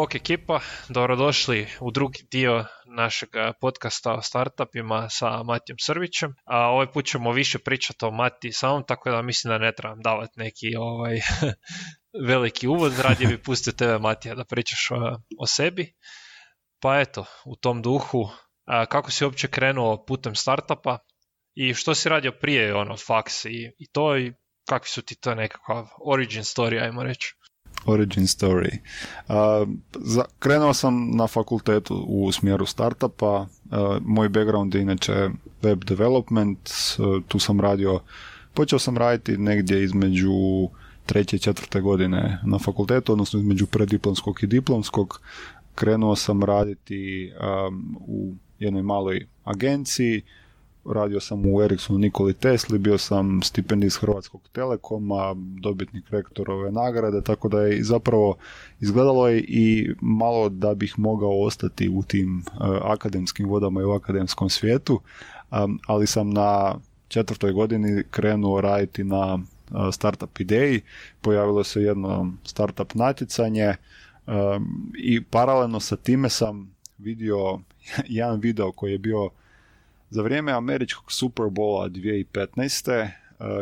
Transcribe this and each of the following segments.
Bok ekipa, dobrodošli u drugi dio našeg podcasta o startupima sa Matijom Srvićem. A ovaj put ćemo više pričati o Mati samom, tako da mislim da ne trebam davati neki ovaj veliki uvod. Radije bi pustio tebe Matija da pričaš o, sebi. Pa eto, u tom duhu, kako si uopće krenuo putem startupa i što si radio prije ono faks i, i to i kakvi su ti to nekakav origin story, ajmo reći? Origin story. Uh, krenuo sam na fakultetu u smjeru startupa. Moj background je inače web development. Tu sam radio, počeo sam raditi negdje između treće i četvrte godine na fakultetu, odnosno između prediplomskog i diplomskog. Krenuo sam raditi u jednoj maloj agenciji radio sam u Ericssonu Nikoli Tesli, bio sam stipendist Hrvatskog telekoma, dobitnik rektorove nagrade, tako da je zapravo izgledalo je i malo da bih mogao ostati u tim uh, akademskim vodama i u akademskom svijetu, ali sam na četvrtoj godini krenuo raditi na uh, startup ideji, pojavilo se jedno startup natjecanje i paralelno sa time sam vidio jedan video koji je bio za vrijeme američkog Superbola 2015 eh,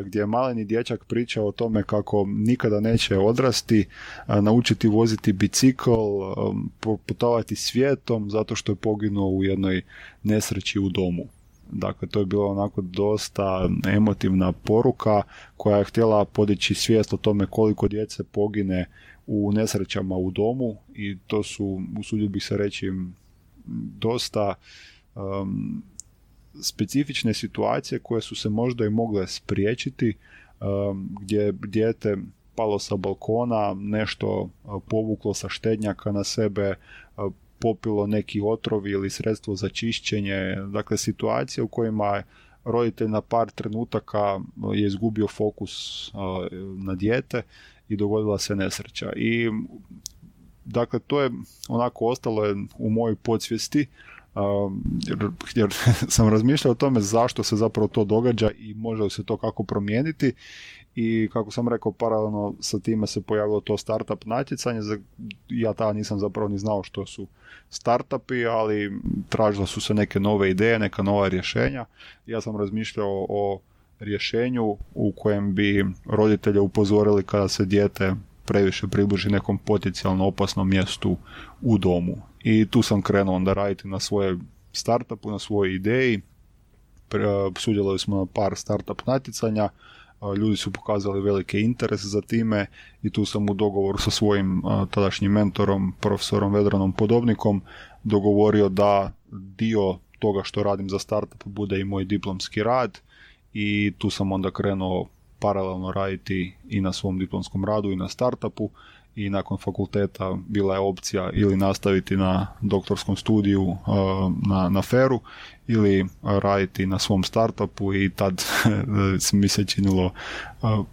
gdje je maleni dječak pričao o tome kako nikada neće odrasti, eh, naučiti voziti bicikl, eh, putovati svijetom zato što je poginuo u jednoj nesreći u domu. Dakle, to je bila onako dosta emotivna poruka koja je htjela podići svijest o tome koliko djece pogine u nesrećama u domu i to su, usudio bih se reći, dosta specifične situacije koje su se možda i mogle spriječiti um, gdje dijete palo sa balkona, nešto uh, povuklo sa štednjaka na sebe, uh, popilo neki otrov ili sredstvo za čišćenje, dakle situacije u kojima roditelj na par trenutaka uh, je izgubio fokus na dijete i dogodila se nesreća. I dakle to je onako ostalo je u mojoj podsvijesti jer, jer sam razmišljao o tome zašto se zapravo to događa i može se to kako promijeniti. I kako sam rekao paralelno sa time se pojavilo to startup natjecanje ja tada nisam zapravo ni znao što su startupi ali tražile su se neke nove ideje neka nova rješenja. Ja sam razmišljao o rješenju u kojem bi roditelje upozorili kada se dijete previše približi nekom potencijalno opasnom mjestu u domu i tu sam krenuo onda raditi na svoje startupu, na svojoj ideji. Sudjelovali smo na par startup natjecanja, ljudi su pokazali velike interese za time i tu sam u dogovoru sa svojim tadašnjim mentorom, profesorom Vedranom Podobnikom, dogovorio da dio toga što radim za startup bude i moj diplomski rad. I tu sam onda krenuo paralelno raditi i na svom diplomskom radu i na startupu i nakon fakulteta bila je opcija ili nastaviti na doktorskom studiju uh, na, na feru ili raditi na svom startupu i tad mi se činilo uh,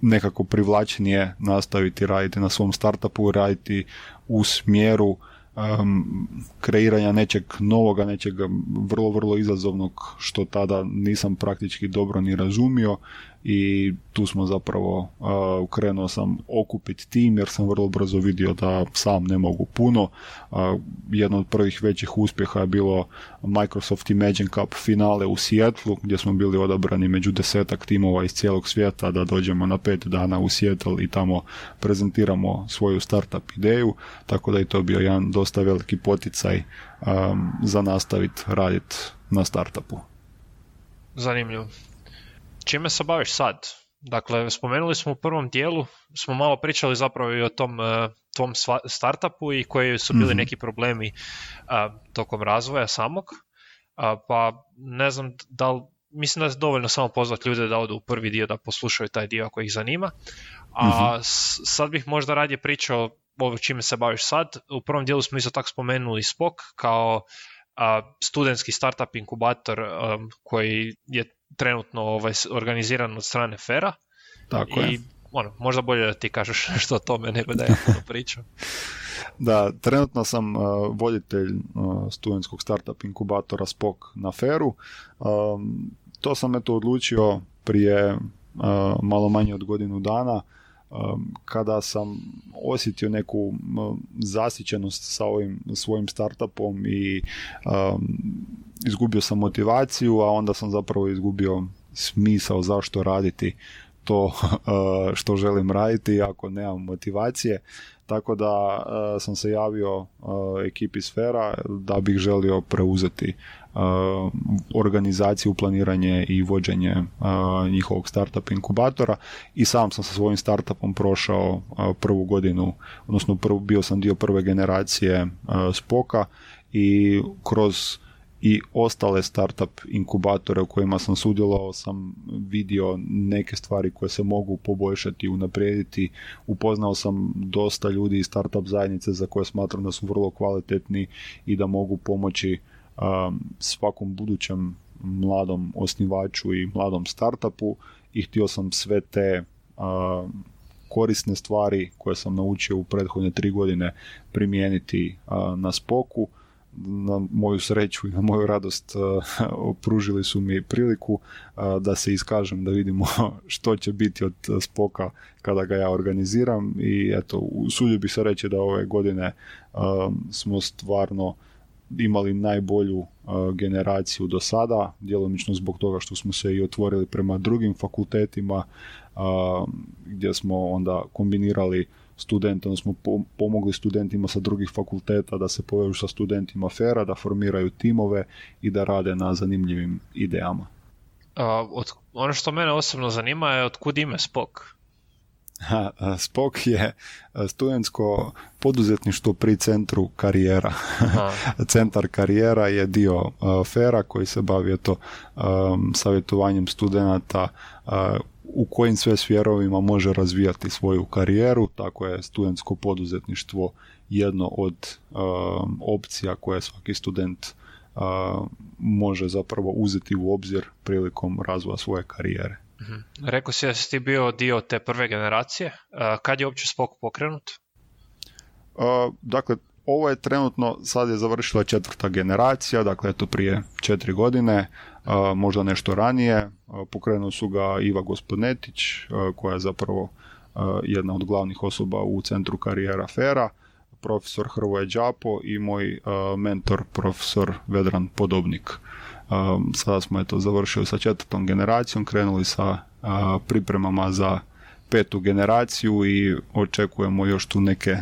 nekako privlačenije nastaviti raditi na svom startupu, raditi u smjeru um, kreiranja nečeg novoga, nečeg vrlo, vrlo izazovnog što tada nisam praktički dobro ni razumio i tu smo zapravo uh, krenuo sam okupiti tim jer sam vrlo brzo vidio da sam ne mogu puno. Uh, jedno od prvih većih uspjeha je bilo Microsoft Imagine Cup finale u Seattle gdje smo bili odabrani među desetak timova iz cijelog svijeta da dođemo na pet dana u Seattle i tamo prezentiramo svoju startup ideju, tako da je to bio jedan dosta veliki poticaj um, za nastaviti raditi na startupu. Zanimljivo. Čime se baviš sad? Dakle, spomenuli smo u prvom dijelu, smo malo pričali zapravo i o tom uh, tom startupu i koji su bili mhm. neki problemi uh, tokom razvoja samog, uh, pa ne znam da li, mislim da je dovoljno samo pozvati ljude da odu u prvi dio da poslušaju taj dio koji ih zanima, a mhm. sad bih možda radije pričao o čime se baviš sad. U prvom dijelu smo isto tako spomenuli Spok kao studentski startup inkubator um, koji je trenutno ovaj, organiziran od strane Fera. Tako I, je. Ono, možda bolje da ti kažeš što o tome nego da ja puno pričam. da, trenutno sam uh, voditelj uh, studentskog startup inkubatora Spok na Feru. Um, to sam eto odlučio prije malo manje od godinu dana kada sam osjetio neku zasićenost sa ovim svojim startupom i izgubio sam motivaciju, a onda sam zapravo izgubio smisao zašto raditi to što želim raditi ako nemam motivacije. Tako da sam se javio ekipi Sfera da bih želio preuzeti organizaciju, planiranje i vođenje njihovog startup inkubatora i sam sam sa svojim startupom prošao prvu godinu, odnosno bio sam dio prve generacije Spoka i kroz i ostale startup inkubatore u kojima sam sudjelovao sam vidio neke stvari koje se mogu poboljšati i unaprijediti. Upoznao sam dosta ljudi iz startup zajednice za koje smatram da su vrlo kvalitetni i da mogu pomoći svakom budućem mladom osnivaču i mladom startupu i htio sam sve te korisne stvari koje sam naučio u prethodne tri godine primijeniti na spoku. Na moju sreću i na moju radost pružili su mi priliku da se iskažem, da vidimo što će biti od spoka kada ga ja organiziram. I eto, usudio bih se reći da ove godine smo stvarno imali najbolju generaciju do sada, djelomično zbog toga što smo se i otvorili prema drugim fakultetima gdje smo onda kombinirali studente, odnosno pomogli studentima sa drugih fakulteta da se povežu sa studentima FERA, da formiraju timove i da rade na zanimljivim idejama. od, ono što mene osobno zanima je od kud ime Spok? Spok je studentsko poduzetništvo pri centru karijera. Centar karijera je dio FERA koji se bavi to savjetovanjem studenata u kojim sve svjerovima može razvijati svoju karijeru, tako je studentsko poduzetništvo jedno od opcija koje svaki student može zapravo uzeti u obzir prilikom razvoja svoje karijere. Mhm. Rekao si da si ti bio dio te prve generacije. Kad je uopće Spok pokrenut? Dakle, ovo je trenutno, sad je završila četvrta generacija, dakle eto prije četiri godine, možda nešto ranije. Pokrenuo su ga Iva Gospodnetić, koja je zapravo jedna od glavnih osoba u centru karijera Fera, profesor Hrvoje Đapo i moj mentor profesor Vedran Podobnik. Sada smo eto završili sa četvrtom generacijom, krenuli sa pripremama za petu generaciju i očekujemo još tu neke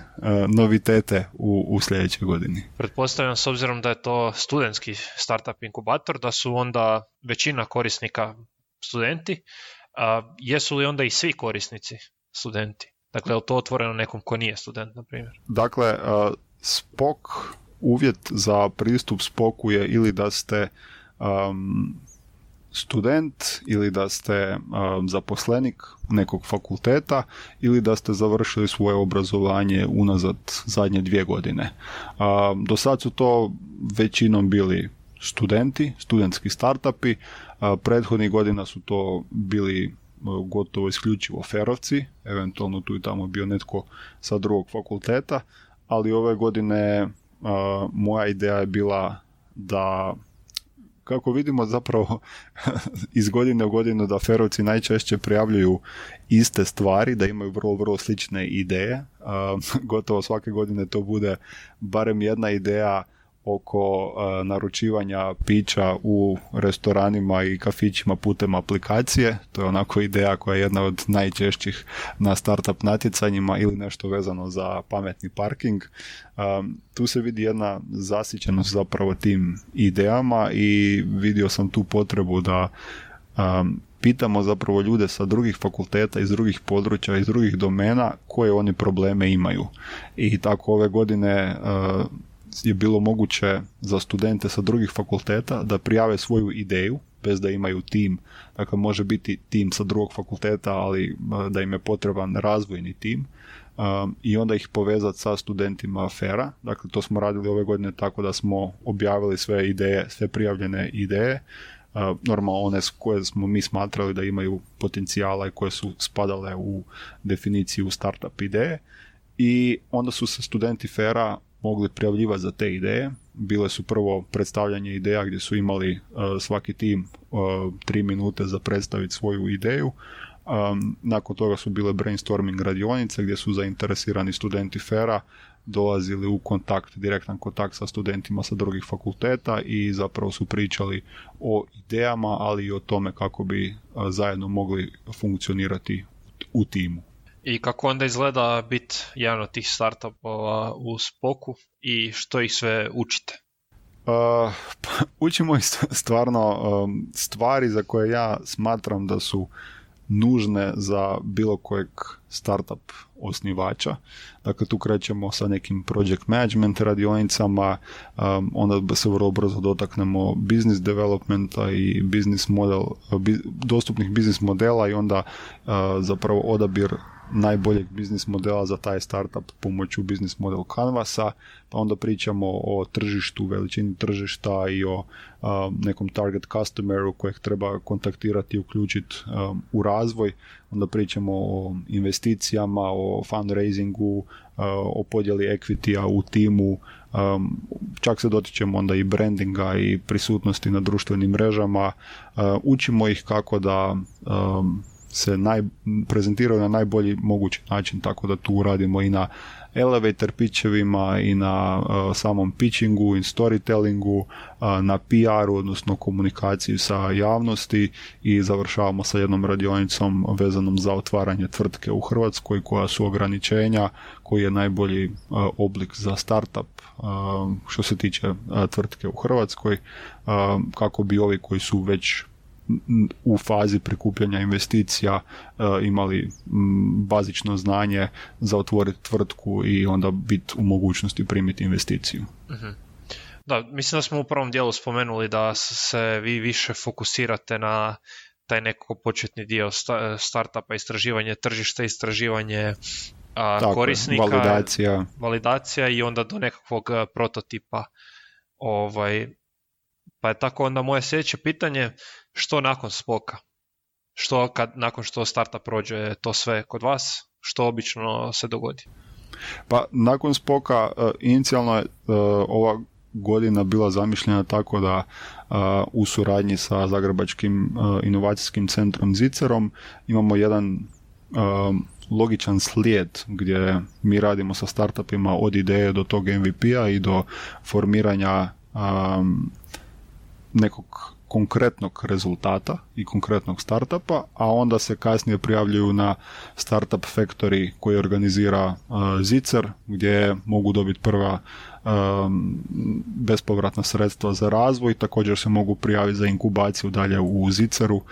novitete u, u sljedećoj godini. Pretpostavljam s obzirom da je to studentski startup inkubator, da su onda većina korisnika studenti, a jesu li onda i svi korisnici studenti? Dakle, je li to otvoreno nekom ko nije student, na primjer? Dakle, spok, uvjet za pristup spoku je ili da ste um, student ili da ste um, zaposlenik nekog fakulteta ili da ste završili svoje obrazovanje unazad zadnje dvije godine. Um, do sad su to većinom bili studenti, studentski startupi, uh, prethodnih godina su to bili gotovo isključivo ferovci, eventualno tu i tamo bio netko sa drugog fakulteta, ali ove godine moja ideja je bila da kako vidimo zapravo iz godine u godinu da ferovci najčešće prijavljuju iste stvari, da imaju vrlo, vrlo slične ideje. gotovo svake godine to bude barem jedna ideja oko e, naručivanja pića u restoranima i kafićima putem aplikacije. To je onako ideja koja je jedna od najčešćih na startup natjecanjima ili nešto vezano za pametni parking. tu se vidi jedna zasićenost zapravo tim idejama i vidio sam tu potrebu da pitamo zapravo ljude sa drugih fakulteta, iz drugih područja, iz drugih domena koje oni probleme imaju. I tako ove godine je bilo moguće za studente sa drugih fakulteta da prijave svoju ideju bez da imaju tim, dakle može biti tim sa drugog fakulteta, ali da im je potreban razvojni tim um, i onda ih povezati sa studentima FERA. Dakle, to smo radili ove godine tako da smo objavili sve ideje, sve prijavljene ideje, uh, normalno one koje smo mi smatrali da imaju potencijala i koje su spadale u definiciju startup ideje. I onda su se studenti FERA mogli prijavljivati za te ideje bile su prvo predstavljanje ideja gdje su imali svaki tim tri minute za predstaviti svoju ideju. nakon toga su bile brainstorming radionice gdje su zainteresirani studenti FERA dolazili u kontakt, direktan kontakt sa studentima sa drugih fakulteta i zapravo su pričali o idejama, ali i o tome kako bi zajedno mogli funkcionirati u timu. I kako onda izgleda biti jedan od tih startupova u Spoku i što ih sve učite? Uh, učimo stvarno um, stvari za koje ja smatram da su nužne za bilo kojeg startup osnivača. Dakle, tu krećemo sa nekim project management radionicama, um, onda se vrlo brzo dotaknemo business developmenta i business model, dostupnih business modela i onda uh, zapravo odabir najboljeg biznis modela za taj startup pomoću biznis model Canvasa, pa onda pričamo o tržištu, veličini tržišta i o nekom target customeru kojeg treba kontaktirati i uključiti u razvoj, onda pričamo o investicijama, o fundraisingu, o podjeli equity u timu, čak se dotičemo onda i brandinga i prisutnosti na društvenim mrežama, učimo ih kako da se naj, prezentiraju na najbolji mogući način, tako da tu radimo i na elevator pitchevima i na uh, samom pitchingu i storytellingu, uh, na PR-u, odnosno komunikaciji sa javnosti i završavamo sa jednom radionicom vezanom za otvaranje tvrtke u Hrvatskoj koja su ograničenja, koji je najbolji uh, oblik za startup što se tiče tvrtke u Hrvatskoj, kako bi ovi koji su već u fazi prikupljanja investicija e, imali bazično znanje za otvoriti tvrtku i onda biti u mogućnosti primiti investiciju. Mhm. Da, mislim da smo u prvom dijelu spomenuli da se vi više fokusirate na taj neko početni dio startupa, istraživanje tržišta, istraživanje a, korisnika, validacija. validacija i onda do nekakvog prototipa. Ovaj, pa je tako onda moje sljedeće pitanje, što nakon spoka? Što kad, nakon što starta prođe to sve kod vas? Što obično se dogodi? Pa nakon spoka uh, inicijalno je uh, ova godina bila zamišljena tako da uh, u suradnji sa Zagrebačkim inovacijskim centrom Zicerom imamo jedan logičan slijed gdje mi radimo sa startupima od ideje do tog MVP-a i do formiranja nekog konkretnog rezultata i konkretnog startupa, a onda se kasnije prijavljuju na Startup Factory koji organizira uh, Zicer, gdje mogu dobiti prva um, bespovratna sredstva za razvoj, također se mogu prijaviti za inkubaciju dalje u Ziceru, uh,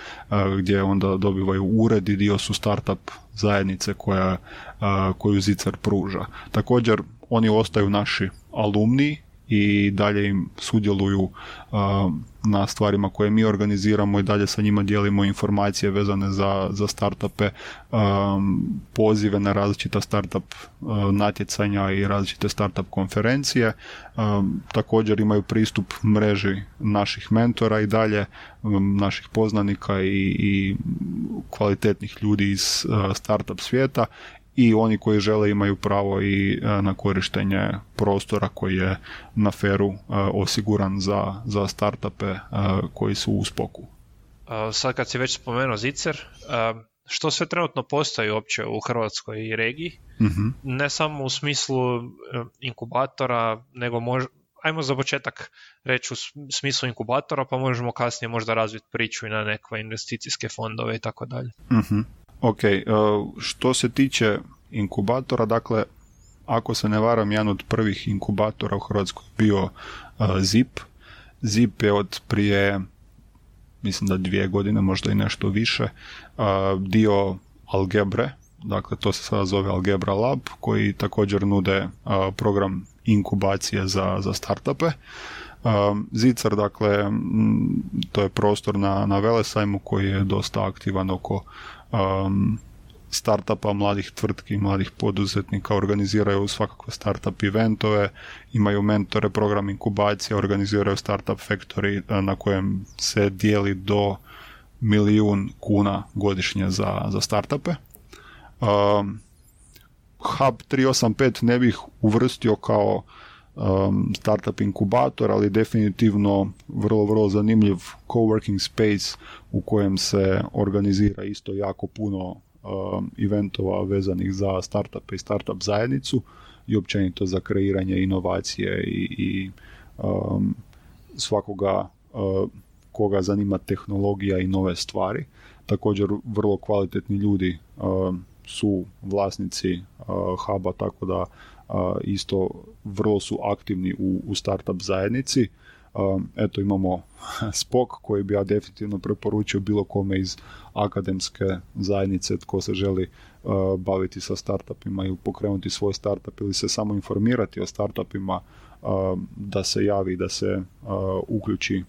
gdje onda dobivaju ured i dio su startup zajednice koja, uh, koju Zicer pruža. Također oni ostaju naši alumni i dalje im sudjeluju na stvarima koje mi organiziramo i dalje sa njima dijelimo informacije vezane za, za startupe, pozive na različita startup natjecanja i različite startup konferencije. Također imaju pristup mreži naših mentora i dalje, naših poznanika i, i kvalitetnih ljudi iz startup svijeta i oni koji žele imaju pravo i e, na korištenje prostora koji je na feru e, osiguran za, za startupe e, koji su u spoku. Sad kad si već spomenuo Zicer, što sve trenutno postoji uopće u Hrvatskoj regiji, mhm. ne samo u smislu inkubatora, nego mož, ajmo za početak reći u smislu inkubatora, pa možemo kasnije možda razviti priču i na neke investicijske fondove i tako dalje. Ok, e, što se tiče inkubatora, dakle, ako se ne varam, jedan od prvih inkubatora u Hrvatskoj bio e, ZIP. ZIP je od prije, mislim da dvije godine, možda i nešto više, e, dio Algebre, dakle to se sada zove Algebra Lab, koji također nude program inkubacije za, za startupe. Zicar, dakle, to je prostor na, na Velesajmu koji je dosta aktivan oko um, startupa, mladih tvrtki, mladih poduzetnika, organiziraju svakakve startup eventove, imaju mentore, program inkubacije, organiziraju startup factory eh, na kojem se dijeli do milijun kuna godišnje za, za startupe. Um, Hub 385 ne bih uvrstio kao um, startup inkubator, ali definitivno vrlo, vrlo zanimljiv coworking space u kojem se organizira isto jako puno um, eventova vezanih za startup i startup zajednicu i općenito za kreiranje inovacije i, i um, svakoga uh, koga zanima tehnologija i nove stvari. Također vrlo kvalitetni ljudi um, su vlasnici uh, huba, tako da isto vrlo su aktivni u, u startup zajednici. Eto imamo spok koji bi ja definitivno preporučio bilo kome iz akademske zajednice tko se želi baviti sa startupima ili pokrenuti svoj startup ili se samo informirati o startupima da se javi, da se uključi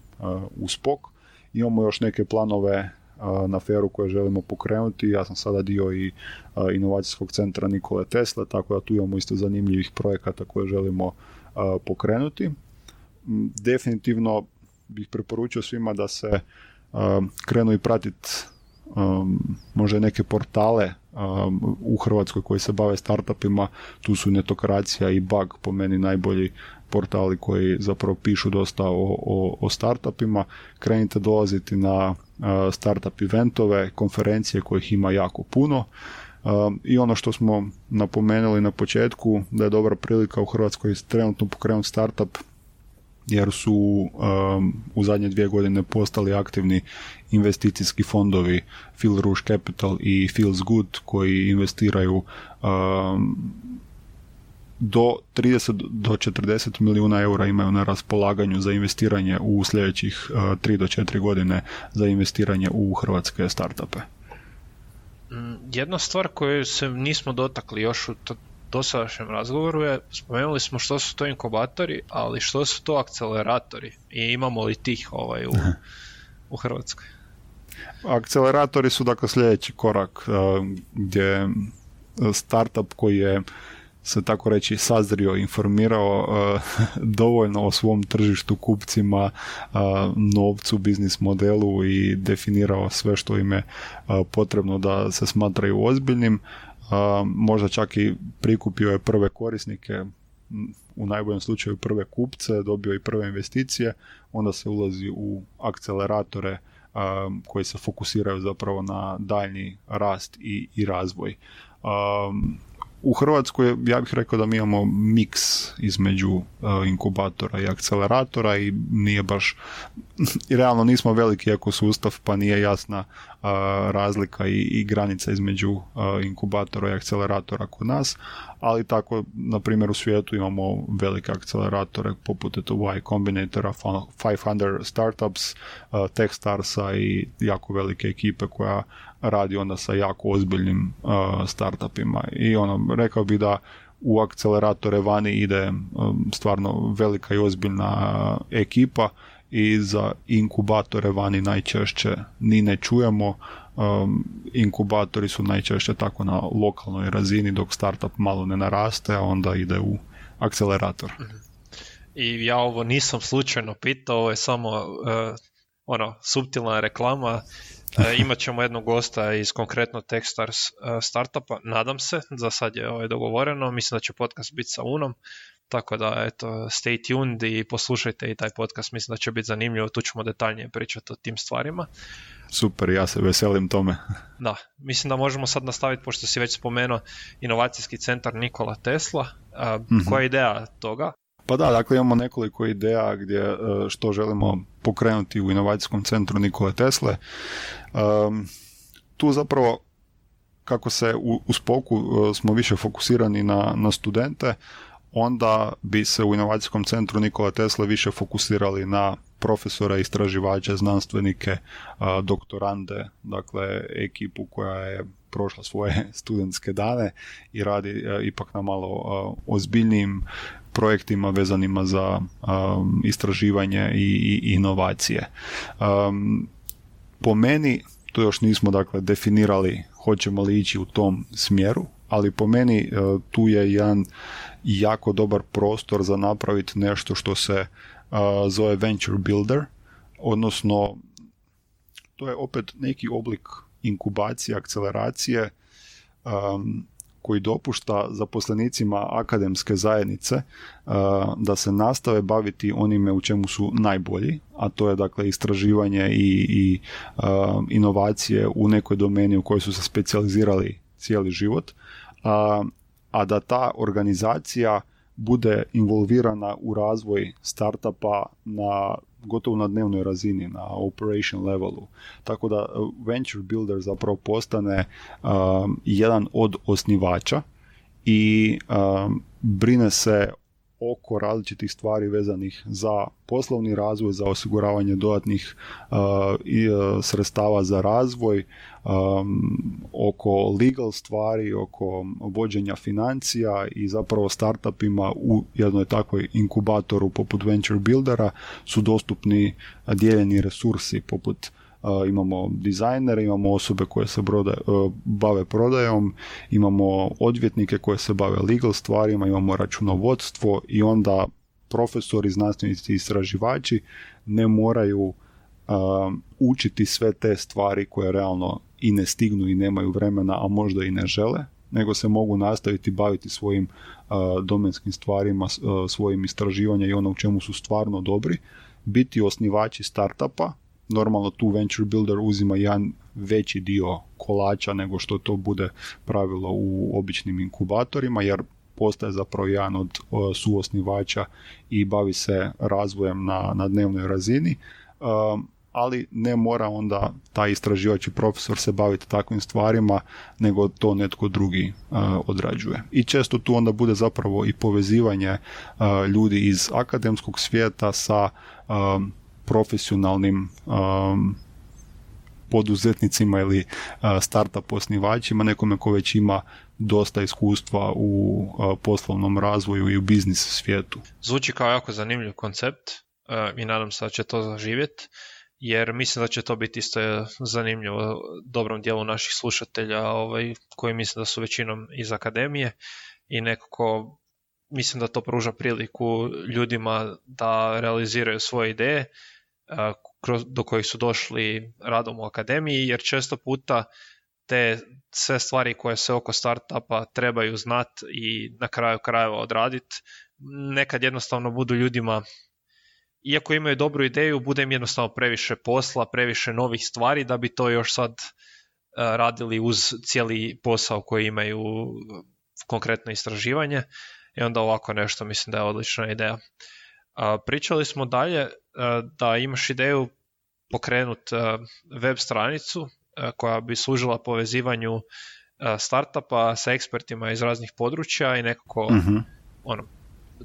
u spok. Imamo još neke planove na feru koje želimo pokrenuti. Ja sam sada dio i inovacijskog centra Nikole Tesla, tako da tu imamo isto zanimljivih projekata koje želimo pokrenuti. Definitivno bih preporučio svima da se krenu i pratiti možda neke portale u Hrvatskoj koji se bave startupima, tu su netokracija i bug po meni najbolji portali koji zapravo pišu dosta o, o, o startupima. Krenite dolaziti na startup eventove, konferencije kojih ima jako puno. I ono što smo napomenuli na početku, da je dobra prilika u Hrvatskoj trenutno pokrenuti startup jer su u zadnje dvije godine postali aktivni investicijski fondovi Phil Rouge Capital i Feels Good koji investiraju do 30 do 40 milijuna eura imaju na raspolaganju za investiranje u sljedećih 3 do 4 godine za investiranje u hrvatske startupe. Mm, jedna stvar koju se nismo dotakli još u dosadašnjem razgovoru je, spomenuli smo što su to inkubatori, ali što su to akceleratori i imamo li tih ovaj u, u Hrvatskoj? Akceleratori su dakle sljedeći korak gdje startup koji je se tako reći sazrio, informirao uh, dovoljno o svom tržištu, kupcima, uh, novcu, biznis modelu i definirao sve što im je uh, potrebno da se smatraju ozbiljnim. Možda čak i prikupio je prve korisnike, u najboljem slučaju prve kupce, dobio i prve investicije, onda se ulazi u akceleratore koji se fokusiraju zapravo na daljnji rast i, i razvoj. U Hrvatskoj ja bih rekao da mi imamo miks između uh, inkubatora i akceleratora i nije baš i realno nismo veliki jako sustav pa nije jasna uh, razlika i, i granica između uh, inkubatora i akceleratora kod nas, ali tako na primjer u svijetu imamo velike akceleratore poput eto Y Combinatora, 500 Startups, Techstarsa i jako velike ekipe koja radi onda sa jako ozbiljnim uh, startupima. I ono, rekao bi da u akceleratore vani ide um, stvarno velika i ozbiljna ekipa i za inkubatore vani najčešće ni ne čujemo. Um, inkubatori su najčešće tako na lokalnoj razini dok startup malo ne naraste a onda ide u akcelerator. I ja ovo nisam slučajno pitao ovo je samo uh, ono subtilna reklama E, imat ćemo jednog gosta iz konkretno Techstars e, startupa, nadam se, za sad je ovaj dogovoreno, mislim da će podcast biti sa Unom, tako da eto, stay tuned i poslušajte i taj podcast, mislim da će biti zanimljivo, tu ćemo detaljnije pričati o tim stvarima. Super, ja se veselim tome. Da, mislim da možemo sad nastaviti, pošto si već spomenuo inovacijski centar Nikola Tesla. mm Koja je ideja toga? Pa da, dakle imamo nekoliko ideja gdje e, što želimo pokrenuti u inovacijskom centru Nikole Tesle. Um, tu zapravo kako se u, u spoku e, smo više fokusirani na, na studente, onda bi se u inovacijskom centru Nikola Tesla više fokusirali na profesora, istraživače, znanstvenike, doktorande, dakle ekipu koja je prošla svoje studentske dane i radi ipak na malo ozbiljnijim projektima vezanima za istraživanje i, inovacije. po meni, to još nismo dakle definirali hoćemo li ići u tom smjeru, ali po meni e, tu je jedan jako dobar prostor za napraviti nešto što se zove venture builder, odnosno to je opet neki oblik inkubacije, akceleracije koji dopušta zaposlenicima akademske zajednice da se nastave baviti onime u čemu su najbolji, a to je dakle istraživanje i, i inovacije u nekoj domeni u kojoj su se specijalizirali cijeli život, a, a da ta organizacija bude involvirana u razvoj startupa na gotovo na dnevnoj razini, na operation levelu. Tako da uh, venture builder zapravo postane um, jedan od osnivača i um, brine se oko različitih stvari vezanih za poslovni razvoj, za osiguravanje dodatnih uh, i, sredstava za razvoj, um, oko legal stvari, oko vođenja financija i zapravo startupima u jednoj takvoj inkubatoru poput Venture Buildera su dostupni dijeljeni resursi poput imamo dizajnere, imamo osobe koje se brode, bave prodajom, imamo odvjetnike koje se bave legal stvarima, imamo računovodstvo i onda profesori, znanstvenici i istraživači ne moraju učiti sve te stvari koje realno i ne stignu i nemaju vremena, a možda i ne žele, nego se mogu nastaviti baviti svojim uh, domenskim stvarima, svojim istraživanjem i ono u čemu su stvarno dobri, biti osnivači startupa, normalno tu venture builder uzima jedan veći dio kolača nego što to bude pravilo u običnim inkubatorima, jer postaje zapravo jedan od suosnivača i bavi se razvojem na, na dnevnoj razini. Ali ne mora onda taj istraživač profesor se baviti takvim stvarima, nego to netko drugi uh, odrađuje. I često tu onda bude zapravo i povezivanje uh, ljudi iz akademskog svijeta sa profesionalnim um, poduzetnicima ili uh, startup osnivačima, nekome ko već ima dosta iskustva u uh, poslovnom razvoju i u biznis svijetu. Zvuči kao jako zanimljiv koncept uh, i nadam se da će to zaživjeti jer mislim da će to biti isto zanimljivo dobrom dijelu naših slušatelja ovaj, koji mislim da su većinom iz akademije i nekako mislim da to pruža priliku ljudima da realiziraju svoje ideje do kojih su došli radom u akademiji, jer često puta te sve stvari koje se oko startupa trebaju znat i na kraju krajeva odraditi, nekad jednostavno budu ljudima iako imaju dobru ideju, bude im jednostavno previše posla, previše novih stvari da bi to još sad radili uz cijeli posao koji imaju konkretno istraživanje i onda ovako nešto mislim da je odlična ideja. Pričali smo dalje da imaš ideju pokrenut web stranicu koja bi služila povezivanju startupa sa ekspertima iz raznih područja i nekako uh ono,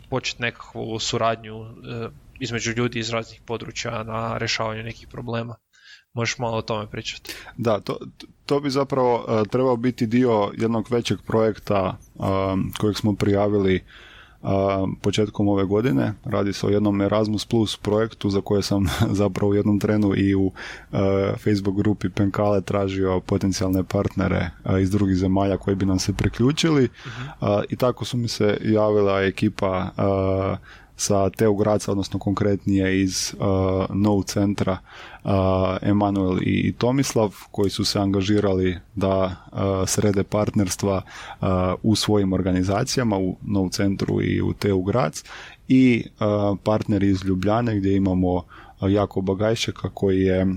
početi nekakvu suradnju između ljudi iz raznih područja na rješavanju nekih problema. Možeš malo o tome pričati. Da, to, to bi zapravo trebao biti dio jednog većeg projekta kojeg smo prijavili početkom ove godine. Radi se o jednom Erasmus Plus projektu za koje sam zapravo u jednom trenu i u Facebook grupi Penkale tražio potencijalne partnere iz drugih zemalja koji bi nam se priključili uh i tako su mi se javila ekipa sa Teo Graca, odnosno konkretnije iz uh, No centra uh, Emanuel i Tomislav koji su se angažirali da uh, srede partnerstva uh, u svojim organizacijama u No centru i u Teo Grac. I uh, partneri iz Ljubljane gdje imamo Jako Bagajšeka koji je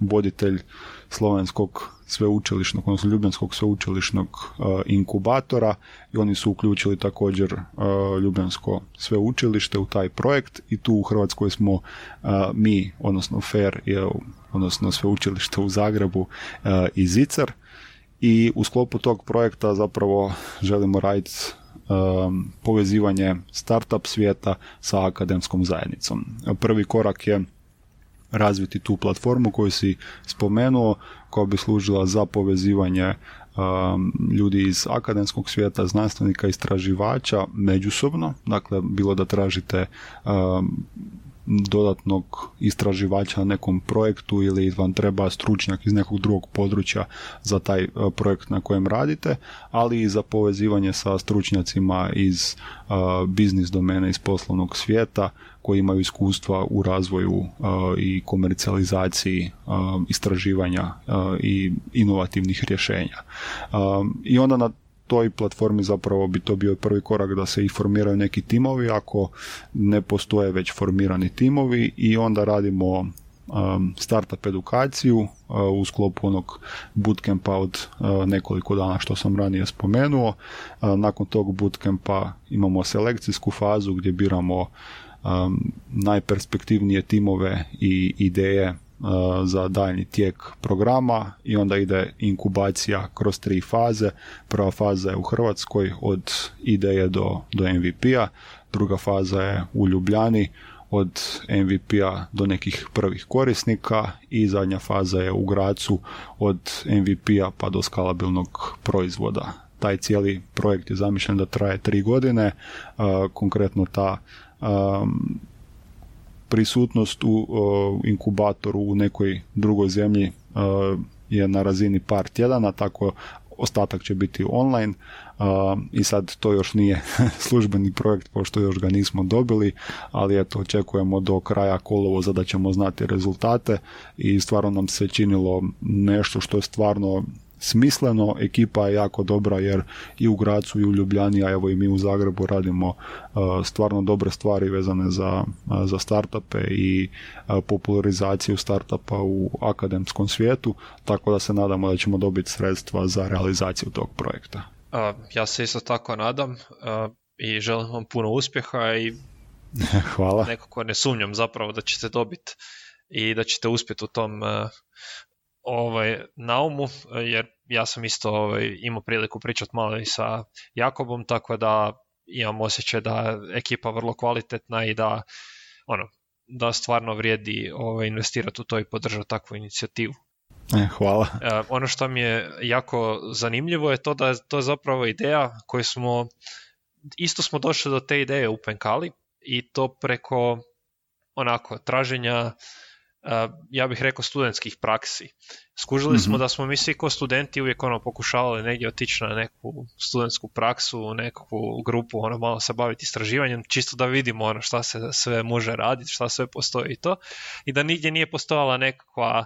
voditelj slovenskog sveučilišnog, odnosno ljubljanskog sveučilišnog uh, inkubatora i oni su uključili također uh, ljubljansko sveučilište u taj projekt i tu u Hrvatskoj smo uh, mi, odnosno je, odnosno sveučilište u Zagrebu i Zicar i u sklopu tog projekta zapravo želimo raditi povezivanje startup svijeta sa akademskom zajednicom. Prvi korak je razviti tu platformu koju si spomenuo koja bi služila za povezivanje um, ljudi iz akademskog svijeta, znanstvenika, istraživača međusobno, dakle bilo da tražite um, dodatnog istraživača na nekom projektu ili vam treba stručnjak iz nekog drugog područja za taj uh, projekt na kojem radite, ali i za povezivanje sa stručnjacima iz uh, biznis domene, iz poslovnog svijeta koji imaju iskustva u razvoju uh, i komercijalizaciji uh, istraživanja uh, i inovativnih rješenja. Um, I onda na toj platformi zapravo bi to bio prvi korak da se i formiraju neki timovi ako ne postoje već formirani timovi i onda radimo um, startup edukaciju u sklopu onog bootcampa od nekoliko dana što sam ranije spomenuo. Nakon tog bootcampa imamo selekcijsku fazu gdje biramo um, najperspektivnije timove i ideje za daljnji tijek programa i onda ide inkubacija kroz tri faze. Prva faza je u Hrvatskoj od ideje do, do MVP-a, druga faza je u Ljubljani od MVP-a do nekih prvih korisnika i zadnja faza je u Gracu od MVP-a pa do skalabilnog proizvoda. Taj cijeli projekt je zamišljen da traje tri godine, konkretno ta prisutnost u inkubatoru u nekoj drugoj zemlji je na razini par tjedana, tako ostatak će biti online. I sad to još nije službeni projekt pošto još ga nismo dobili, ali eto očekujemo do kraja kolovoza da ćemo znati rezultate i stvarno nam se činilo nešto što je stvarno smisleno, ekipa je jako dobra jer i u Gracu i u Ljubljani, a evo i mi u Zagrebu radimo uh, stvarno dobre stvari vezane za, uh, za startupe i uh, popularizaciju startupa u akademskom svijetu, tako da se nadamo da ćemo dobiti sredstva za realizaciju tog projekta. Ja se isto tako nadam i želim vam puno uspjeha i Hvala. nekako ne sumnjam zapravo da ćete dobiti i da ćete uspjeti u tom ovaj, na umu, jer ja sam isto ovaj, imao priliku pričati malo i sa Jakobom, tako da imam osjećaj da je ekipa vrlo kvalitetna i da ono, da stvarno vrijedi ovaj, investirati u to i podržati takvu inicijativu. E, hvala. E, ono što mi je jako zanimljivo je to da je to zapravo ideja koju smo, isto smo došli do te ideje u Penkali i to preko onako traženja ja bih rekao studentskih praksi. Skužili smo mhm. da smo mi svi ko studenti uvijek ono pokušavali negdje otići na neku studentsku praksu, u nekakvu grupu, ono malo se baviti istraživanjem, čisto da vidimo ono šta se sve može raditi, šta sve postoji i to. I da nigdje nije postojala nekakva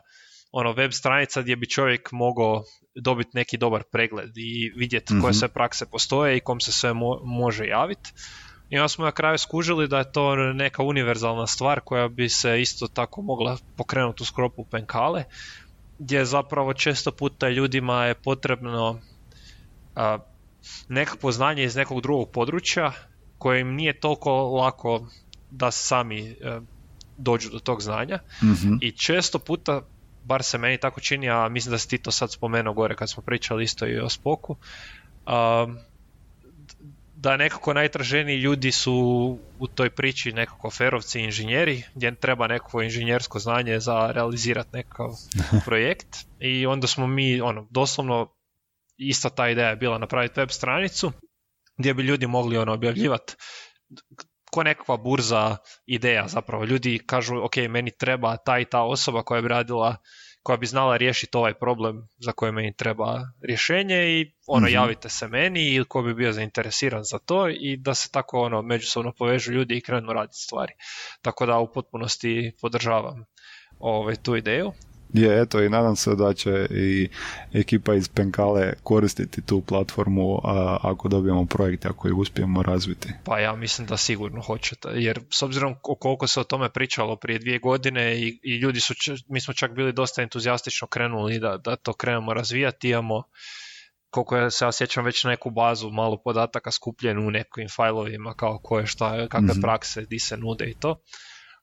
ono web stranica gdje bi čovjek mogao dobiti neki dobar pregled i vidjeti koje mhm. sve prakse postoje i kom se sve može javiti. I onda smo na kraju skužili da je to neka univerzalna stvar koja bi se isto tako mogla pokrenuti u skropu penkale, gdje zapravo često puta ljudima je potrebno a, nekakvo znanje iz nekog drugog područja koje im nije toliko lako da sami e, dođu do tog znanja mhm. i često puta bar se meni tako čini, a mislim da si ti to sad spomenuo gore kad smo pričali isto i o spoku, da nekako najtraženiji ljudi su u toj priči nekako ferovci inženjeri, gdje treba neko inženjersko znanje za realizirati nekakav projekt i onda smo mi, ono, doslovno ista ta ideja je bila napraviti web stranicu gdje bi ljudi mogli ono objavljivati ko nekakva burza ideja zapravo. Ljudi kažu, ok, meni treba ta i ta osoba koja bi radila koja bi znala riješiti ovaj problem za koje meni treba rješenje i ono mm javite se meni ili ko bi bio zainteresiran za to i da se tako ono međusobno povežu ljudi i krenu raditi stvari. Tako da u potpunosti podržavam ovaj, tu ideju. Je, eto i nadam se da će i ekipa iz Penkale koristiti tu platformu a, ako dobijemo projekte, ako ih uspijemo razviti. Pa ja mislim da sigurno hoćete, jer s obzirom koliko se o tome pričalo prije dvije godine i, i ljudi su, mi smo čak bili dosta entuzijastično krenuli da, da to krenemo razvijati, imamo koliko ja se ja sjećam već neku bazu malo podataka skupljenu u nekim fajlovima kao koje šta, kakve mm prakse, di se nude i to.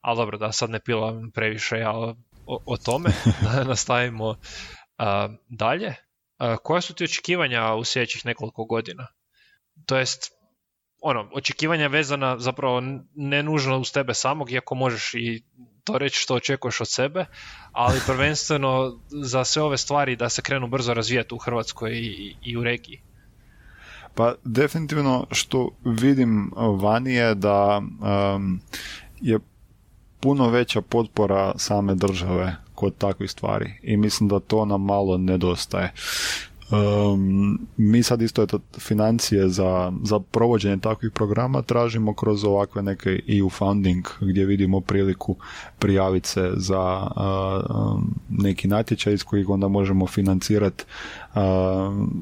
Ali dobro, da sad ne pilam previše ja o, tome, da nastavimo dalje. koja su ti očekivanja u sljedećih nekoliko godina? To jest, ono, očekivanja vezana zapravo ne nužno uz tebe samog, iako možeš i to reći što očekuješ od sebe, ali prvenstveno za sve ove stvari da se krenu brzo razvijati u Hrvatskoj i, i u regiji. Pa definitivno što vidim vani je da um, je puno veća potpora same države kod takvih stvari i mislim da to nam malo nedostaje. Um, mi sad isto eto, financije za, za provođenje takvih programa tražimo kroz ovakve neke EU funding gdje vidimo priliku prijaviti se za neki natječaj iz kojih onda možemo financirati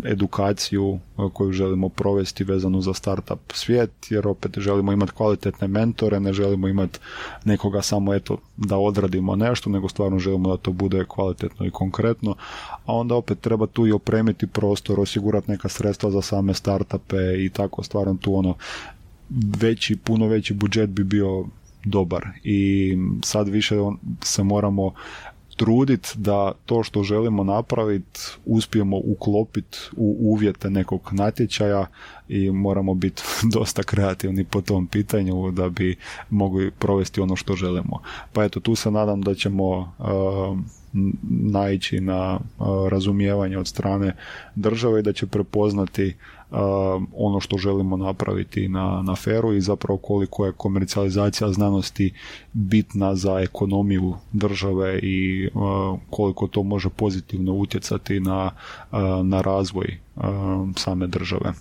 edukaciju koju želimo provesti vezanu za startup svijet, jer opet želimo imati kvalitetne mentore, ne želimo imati nekoga samo eto da odradimo nešto, nego stvarno želimo da to bude kvalitetno i konkretno, a onda opet treba tu i opremiti prostor, osigurati neka sredstva za same startupe i tako stvarno tu ono veći, puno veći budžet bi bio dobar i sad više se moramo truditi da to što želimo napraviti uspijemo uklopiti u uvjete nekog natječaja i moramo biti dosta kreativni po tom pitanju da bi mogli provesti ono što želimo. Pa eto, tu se nadam da ćemo uh, naići na uh, razumijevanje od strane države i da će prepoznati ono što želimo napraviti na, na feru i zapravo koliko je komercijalizacija znanosti bitna za ekonomiju države i koliko to može pozitivno utjecati na, na razvoj same države.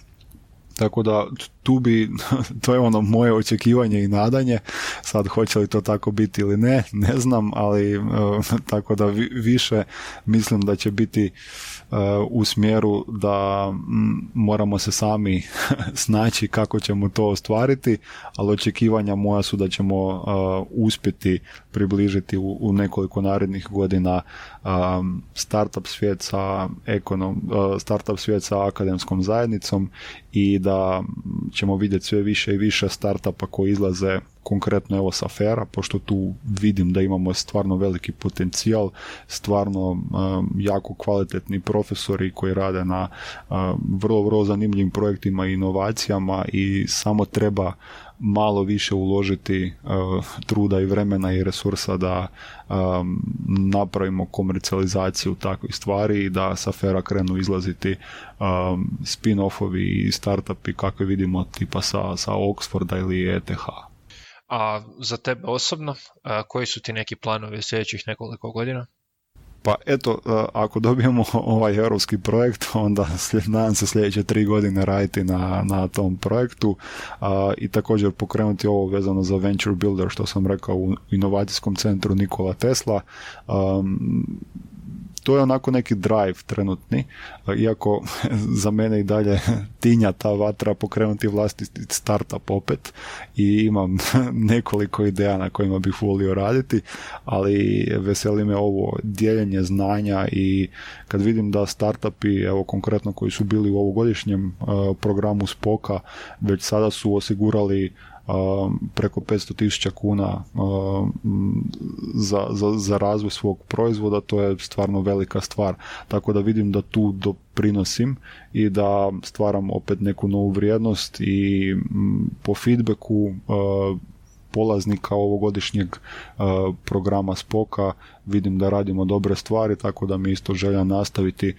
Tako da tu bi, to je ono moje očekivanje i nadanje, sad hoće li to tako biti ili ne, ne znam, ali tako da više mislim da će biti u smjeru da moramo se sami snaći kako ćemo to ostvariti, ali očekivanja moja su da ćemo uspjeti približiti u nekoliko narednih godina startup svijet sa ekonom, startup svijet sa akademskom zajednicom i da ćemo vidjeti sve više i više startupa koji izlaze konkretno evo sa Fera, pošto tu vidim da imamo stvarno veliki potencijal, stvarno um, jako kvalitetni profesori koji rade na um, vrlo, vrlo zanimljivim projektima i inovacijama i samo treba malo više uložiti uh, truda i vremena i resursa da um, napravimo komercijalizaciju takvih stvari i da sa Fera krenu izlaziti um, spin-offovi i startupi kakve vidimo tipa sa, sa Oxforda ili ETH. A za tebe osobno, koji su ti neki planovi sljedećih nekoliko godina? Pa eto, ako dobijemo ovaj europski projekt, onda nadam se sljedeće tri godine raditi na, na tom projektu i također pokrenuti ovo vezano za Venture Builder, što sam rekao u inovacijskom centru Nikola Tesla to je onako neki drive trenutni, iako za mene i dalje tinja ta vatra pokrenuti vlastiti startup opet i imam nekoliko ideja na kojima bih volio raditi, ali veseli me ovo dijeljenje znanja i kad vidim da startupi, evo konkretno koji su bili u ovogodišnjem programu Spoka, već sada su osigurali preko 500 tisuća kuna za, za, za razvoj svog proizvoda, to je stvarno velika stvar. Tako da vidim da tu doprinosim i da stvaram opet neku novu vrijednost i po feedbacku polaznika ovogodišnjeg programa Spoka vidim da radimo dobre stvari, tako da mi isto želja nastaviti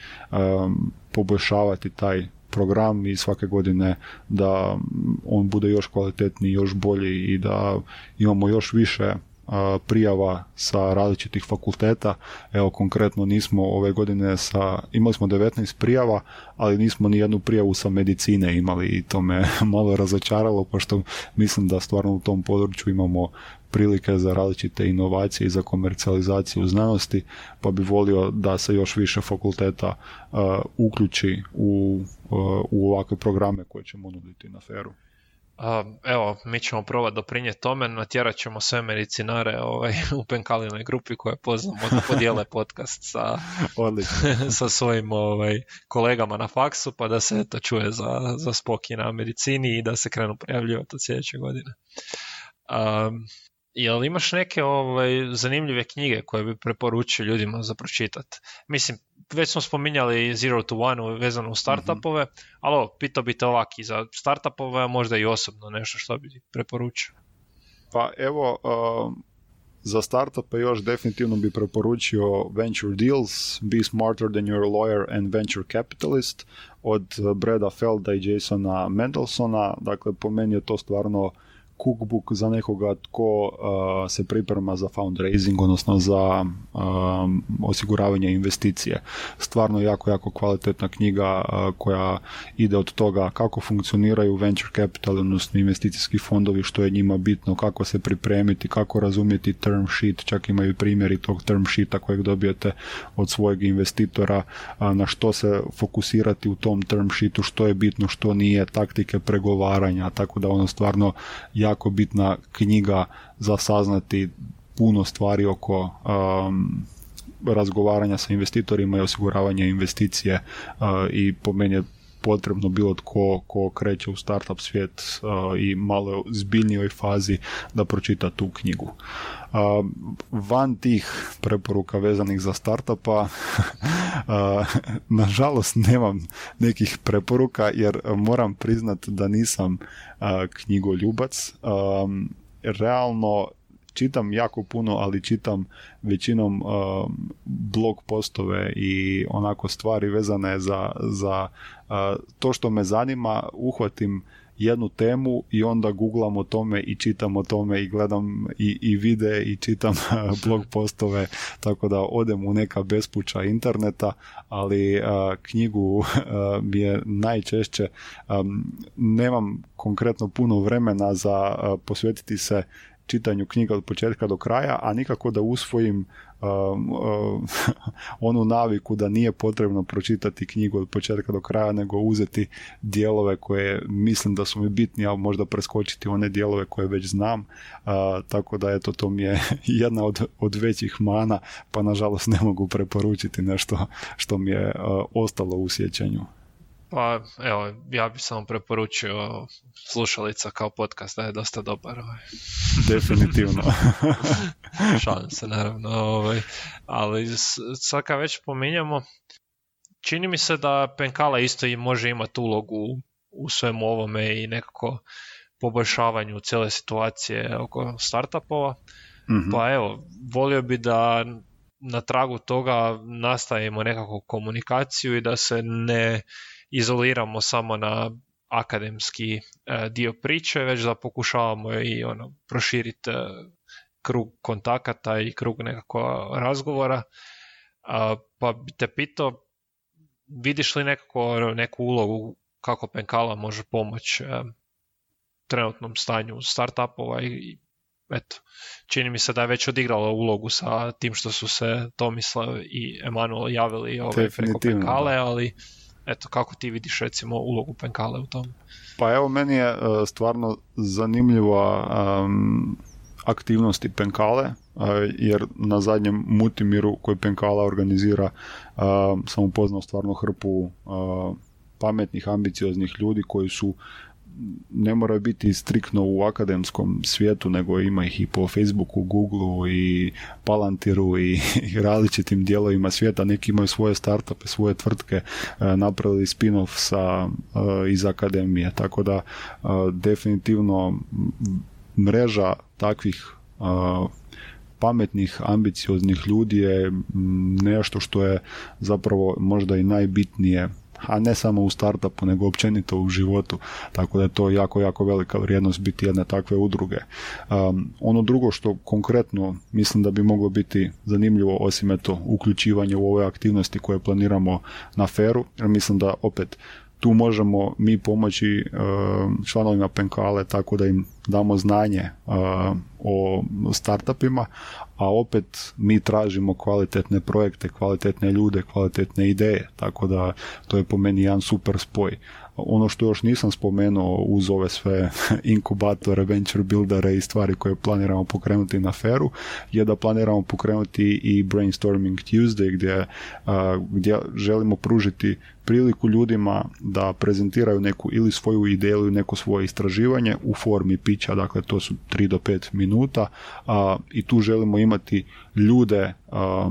poboljšavati taj program i svake godine da on bude još kvalitetniji, još bolji i da imamo još više prijava sa različitih fakulteta. Evo konkretno nismo ove godine sa, imali smo 19 prijava, ali nismo ni jednu prijavu sa medicine imali i to me malo razočaralo pošto mislim da stvarno u tom području imamo prilike za različite inovacije i za komercijalizaciju znanosti, pa bi volio da se još više fakulteta uh, uključi u, uh, u ovakve programe koje ćemo nuditi na feru. evo, mi ćemo probati doprinijeti tome, natjerat ćemo sve medicinare ovaj, u penkalinoj grupi koje poznamo da podijele podcast sa, sa svojim ovaj, kolegama na faksu, pa da se to čuje za, za spoki na medicini i da se krenu prijavljivati od sljedeće godine. Um, Jel imaš neke ovaj, zanimljive knjige koje bi preporučio ljudima za pročitati? Mislim, već smo spominjali Zero to One vezano u startupove, mm-hmm. ali pitao bi te ovaki za startupove, a možda i osobno nešto što bi preporučio. Pa evo, uh, za startupe još definitivno bi preporučio Venture Deals, Be Smarter Than Your Lawyer and Venture Capitalist od Breda Felda i Jasona Mendelsona. Dakle, po meni je to stvarno cookbook za nekoga tko se priprema za fundraising, odnosno za osiguravanje investicije. Stvarno jako, jako kvalitetna knjiga koja ide od toga kako funkcioniraju venture capital, odnosno investicijski fondovi, što je njima bitno, kako se pripremiti, kako razumjeti term sheet, čak imaju primjeri tog term sheeta kojeg dobijete od svojeg investitora, na što se fokusirati u tom term sheetu, što je bitno, što nije, taktike pregovaranja, tako da ono stvarno jako bitna knjiga za saznati puno stvari oko um, razgovaranja sa investitorima i osiguravanja investicije uh, i po meni je potrebno bilo tko ko kreće u startup svijet uh, i malo zbiljnijoj fazi da pročita tu knjigu. Uh, van tih preporuka vezanih za startupa uh, nažalost nemam nekih preporuka jer moram priznat da nisam knjigoljubac. Um, realno čitam jako puno, ali čitam većinom uh, blog postove i onako stvari vezane za, za uh, to što me zanima, uhvatim jednu temu i onda googlam o tome i čitam o tome i gledam i, i vide i čitam blog postove tako da odem u neka bespuća interneta ali knjigu mi je najčešće nemam konkretno puno vremena za posvetiti se čitanju knjiga od početka do kraja, a nikako da usvojim um, uh, onu naviku da nije potrebno pročitati knjigu od početka do kraja, nego uzeti dijelove koje mislim da su mi bitni, a možda preskočiti one dijelove koje već znam, uh, tako da eto to mi je jedna od, od većih mana, pa nažalost ne mogu preporučiti nešto što mi je uh, ostalo u sjećanju. Pa evo, ja bih samo preporučio slušalica kao podcast da je dosta dobar. Ovaj. Definitivno. Šalim se naravno. Ovaj. Ali sad kad već pominjamo, čini mi se da Penkala isto i može imati ulogu u svemu ovome i nekako poboljšavanju cijele situacije oko startupova. mm Pa evo, volio bi da na tragu toga nastavimo nekakvu komunikaciju i da se ne izoliramo samo na akademski e, dio priče, već da pokušavamo i ono proširiti e, krug kontakata i krug nekakva razgovora. Pa bi te pitao, vidiš li nekako neku ulogu kako Penkala može pomoći e, trenutnom stanju startupova i eto, čini mi se da je već odigrala ulogu sa tim što su se Tomislav i Emanuel javili ovaj, preko Penkale, ali Eto, kako ti vidiš recimo ulogu Penkale u tom? Pa evo, meni je e, stvarno zanimljiva aktivnosti Penkale, e, jer na zadnjem Mutimiru koji Penkala organizira sam upoznao stvarno hrpu pametnih, ambicioznih ljudi koji su ne mora biti striktno u akademskom svijetu, nego ima ih i po Facebooku, Googleu i Palantiru i, i različitim dijelovima svijeta. Neki imaju svoje startupe, svoje tvrtke, e, napravili spin-off sa, e, iz akademije, tako da e, definitivno mreža takvih pametnih, ambicioznih ljudi je nešto što je zapravo možda i najbitnije a ne samo u startupu, nego općenito u životu. Tako da je to jako, jako velika vrijednost biti jedne takve udruge. Um, ono drugo što konkretno mislim da bi moglo biti zanimljivo, osim eto uključivanje u ove aktivnosti koje planiramo na feru, jer mislim da opet tu možemo mi pomoći um, članovima Penkale tako da im damo znanje um, o startupima, a opet mi tražimo kvalitetne projekte, kvalitetne ljude, kvalitetne ideje, tako da to je po meni jedan super spoj. Ono što još nisam spomenuo uz ove sve inkubatore, venture buildere i stvari koje planiramo pokrenuti na feru, je da planiramo pokrenuti i brainstorming Tuesday gdje, gdje želimo pružiti priliku ljudima da prezentiraju neku ili svoju ideju ili neko svoje istraživanje u formi pića, dakle to su 3 do 5 minuta a, i tu želimo imati ljude a,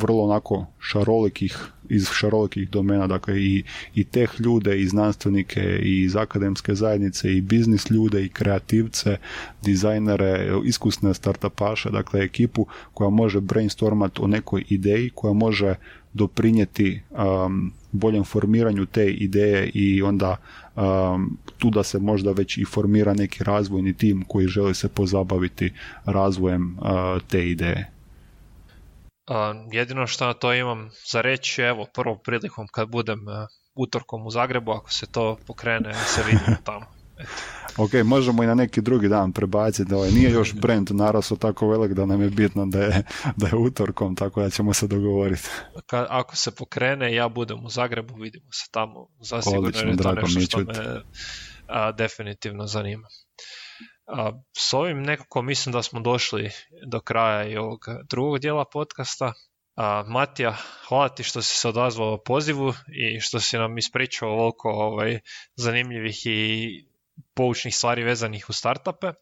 vrlo onako šarolikih iz šarolikih domena, dakle i, i teh ljude, i znanstvenike, i iz akademske zajednice, i biznis ljude, i kreativce, dizajnere, iskusne startupaše, dakle ekipu koja može brainstormati o nekoj ideji, koja može doprinijeti um, boljem formiranju te ideje i onda um, tu da se možda već i formira neki razvojni tim koji želi se pozabaviti razvojem uh, te ideje. Jedino što na to imam za reći, evo, prvom prilikom kad budem uh, utorkom u Zagrebu, ako se to pokrene, se vidimo tamo. Eto. Ok, možemo i na neki drugi dan prebaciti, ovaj, nije još brand narasao tako velik da nam je bitno da je, da je utorkom, tako da ćemo se dogovoriti. Ka, ako se pokrene, ja budem u Zagrebu, vidimo se tamo, zasigurno je to nešto što me a, definitivno zanima. A, s ovim nekako mislim da smo došli do kraja i ovog drugog dijela podcasta. A, Matija, hvala ti što si se odazvao pozivu i što si nam ispričao ovoliko ovaj, zanimljivih i poučnih stvari vezanih u startupe.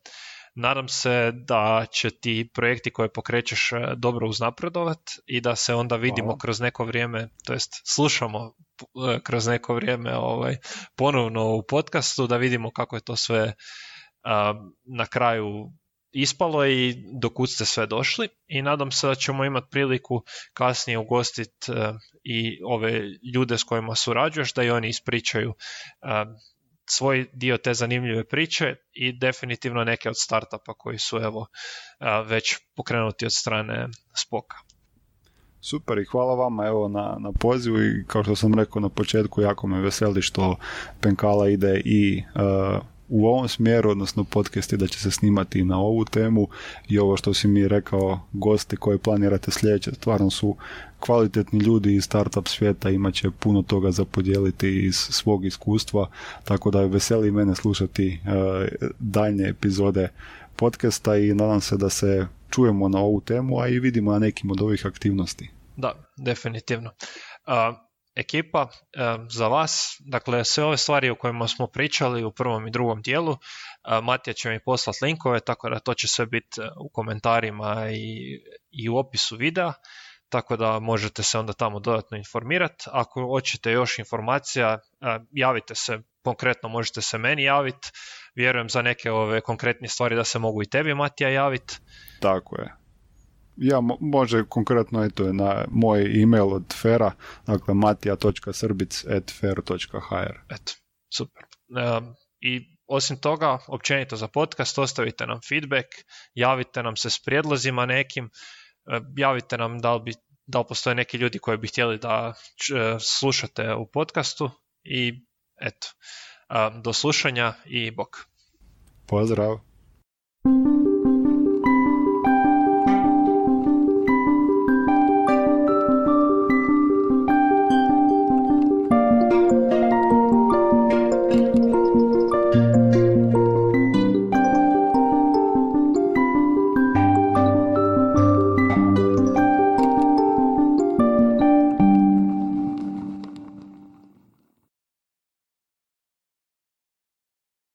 Nadam se da će ti projekti koje pokrećeš e, dobro uznapredovat i da se onda vidimo kroz neko vrijeme, to jest slušamo e, kroz neko vrijeme ovaj, ponovno u podcastu, da vidimo kako je to sve na kraju ispalo i do kud ste sve došli i nadam se da ćemo imati priliku kasnije ugostiti i ove ljude s kojima surađuješ da i oni ispričaju svoj dio te zanimljive priče i definitivno neke od startupa koji su evo već pokrenuti od strane Spoka. Super i hvala vama evo na, na pozivu i kao što sam rekao na početku jako me veseli što Penkala ide i u ovom smjeru, odnosno podcasti da će se snimati na ovu temu i ovo što si mi rekao, gosti koji planirate sljedeće, stvarno su kvalitetni ljudi iz startup svijeta, imat će puno toga za podijeliti iz svog iskustva, tako da veseli mene slušati uh, daljnje epizode podcasta i nadam se da se čujemo na ovu temu, a i vidimo na nekim od ovih aktivnosti. Da, definitivno. Ekipa za vas. Dakle, sve ove stvari o kojima smo pričali u prvom i drugom dijelu, Matija će mi poslati linkove, tako da to će sve biti e, u komentarima i, i u opisu videa, tako da možete se onda tamo dodatno informirati. Ako hoćete još informacija, e, javite se, konkretno možete se meni javiti, vjerujem za neke ove konkretne stvari da se mogu i tebi Matija javiti. Tako je ja može konkretno eto na moj email od Fera, dakle matija.srbic.fer.hr. Eto, super. I osim toga, općenito za podcast, ostavite nam feedback, javite nam se s prijedlozima nekim, javite nam da li, bi, da li postoje neki ljudi koji bi htjeli da slušate u podcastu i eto, do slušanja i bok. Pozdrav!